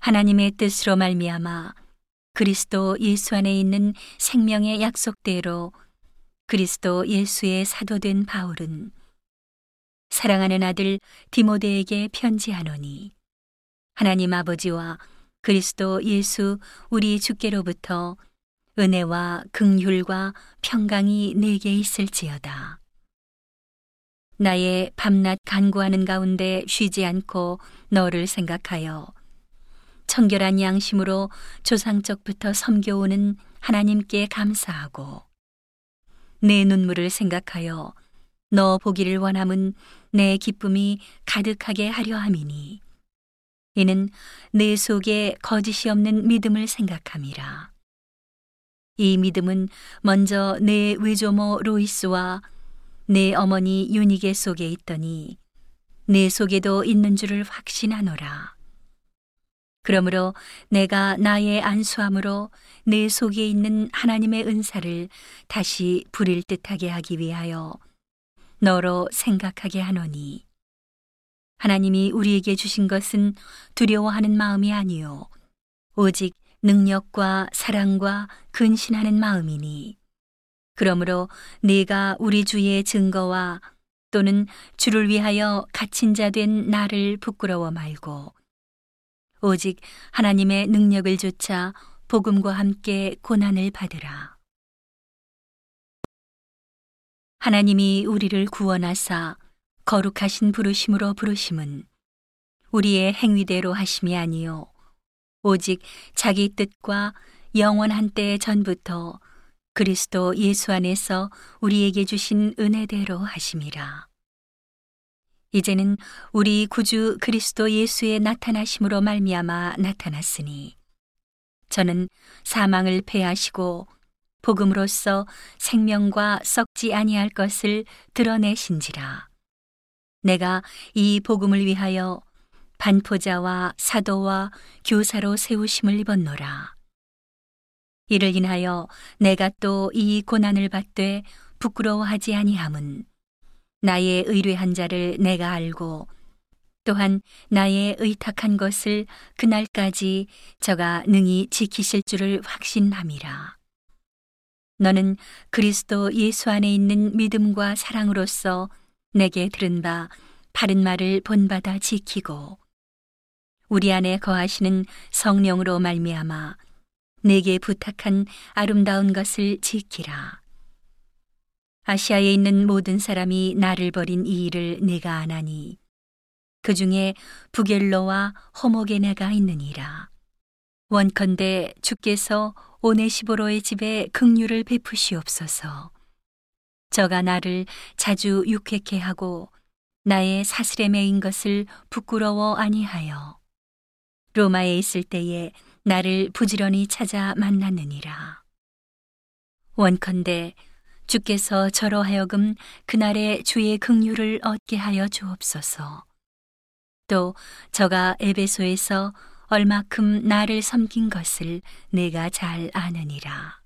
하나님의 뜻으로 말미암아 그리스도 예수 안에 있는 생명의 약속대로 그리스도 예수의 사도된 바울은 사랑하는 아들 디모데에게 편지하노니 하나님 아버지와 그리스도 예수 우리 주께로부터 은혜와 긍휼과 평강이 내게 있을지어다. 나의 밤낮 간구하는 가운데 쉬지 않고 너를 생각하여 청결한 양심으로 조상적부터 섬겨오는 하나님께 감사하고 내 눈물을 생각하여 너 보기를 원함은 내 기쁨이 가득하게 하려 함이니 이는 내 속에 거짓이 없는 믿음을 생각함이라. 이 믿음은 먼저 내 외조모 로이스와 내 어머니 유니게 속에 있더니 내 속에도 있는 줄을 확신하노라. 그러므로 내가 나의 안수함으로 내 속에 있는 하나님의 은사를 다시 부릴 듯하게 하기 위하여 너로 생각하게 하노니. 하나님이 우리에게 주신 것은 두려워하는 마음이 아니요 오직 능력과 사랑과 근신하는 마음이니. 그러므로 네가 우리 주의 증거와 또는 주를 위하여 갇힌 자 된 나를 부끄러워 말고 오직 하나님의 능력을 조차 복음과 함께 고난을 받으라. 하나님이 우리를 구원하사 거룩하신 부르심으로 부르심은 우리의 행위대로 하심이 아니요 오직 자기 뜻과 영원한 때 전부터 그리스도 예수 안에서 우리에게 주신 은혜대로 하심이라. 이제는 우리 구주 그리스도 예수의 나타나심으로 말미암아 나타났으니 저는 사망을 패하시고 복음으로써 생명과 썩지 아니할 것을 드러내신지라. 내가 이 복음을 위하여 반포자와 사도와 교사로 세우심을 입었노라. 이를 인하여 내가 또 이 고난을 받되 부끄러워하지 아니함은 나의 의뢰한 자를 내가 알고 또한 나의 의탁한 것을 그날까지 저가 능히 지키실 줄을 확신함이라. 너는 그리스도 예수 안에 있는 믿음과 사랑으로서 내게 들은 바 바른 말을 본받아 지키고 우리 안에 거하시는 성령으로 말미암아 내게 부탁한 아름다운 것을 지키라. 아시아에 있는 모든 사람이 나를 버린 이 일을 내가 아나니 그 중에 부겔로와 호모게네가 있느니라. 원컨대 주께서 오네시보로의 집에 긍휼을 베푸시옵소서. 저가 나를 자주 육회케 하고 나의 사슬에 매인 것을 부끄러워 아니하여 로마에 있을 때에 나를 부지런히 찾아 만났느니라. 원컨대 주께서 저로 하여금 그날의 주의 긍휼을 얻게 하여 주옵소서. 또 저가 에베소에서 얼마큼 나를 섬긴 것을 내가 잘 아느니라.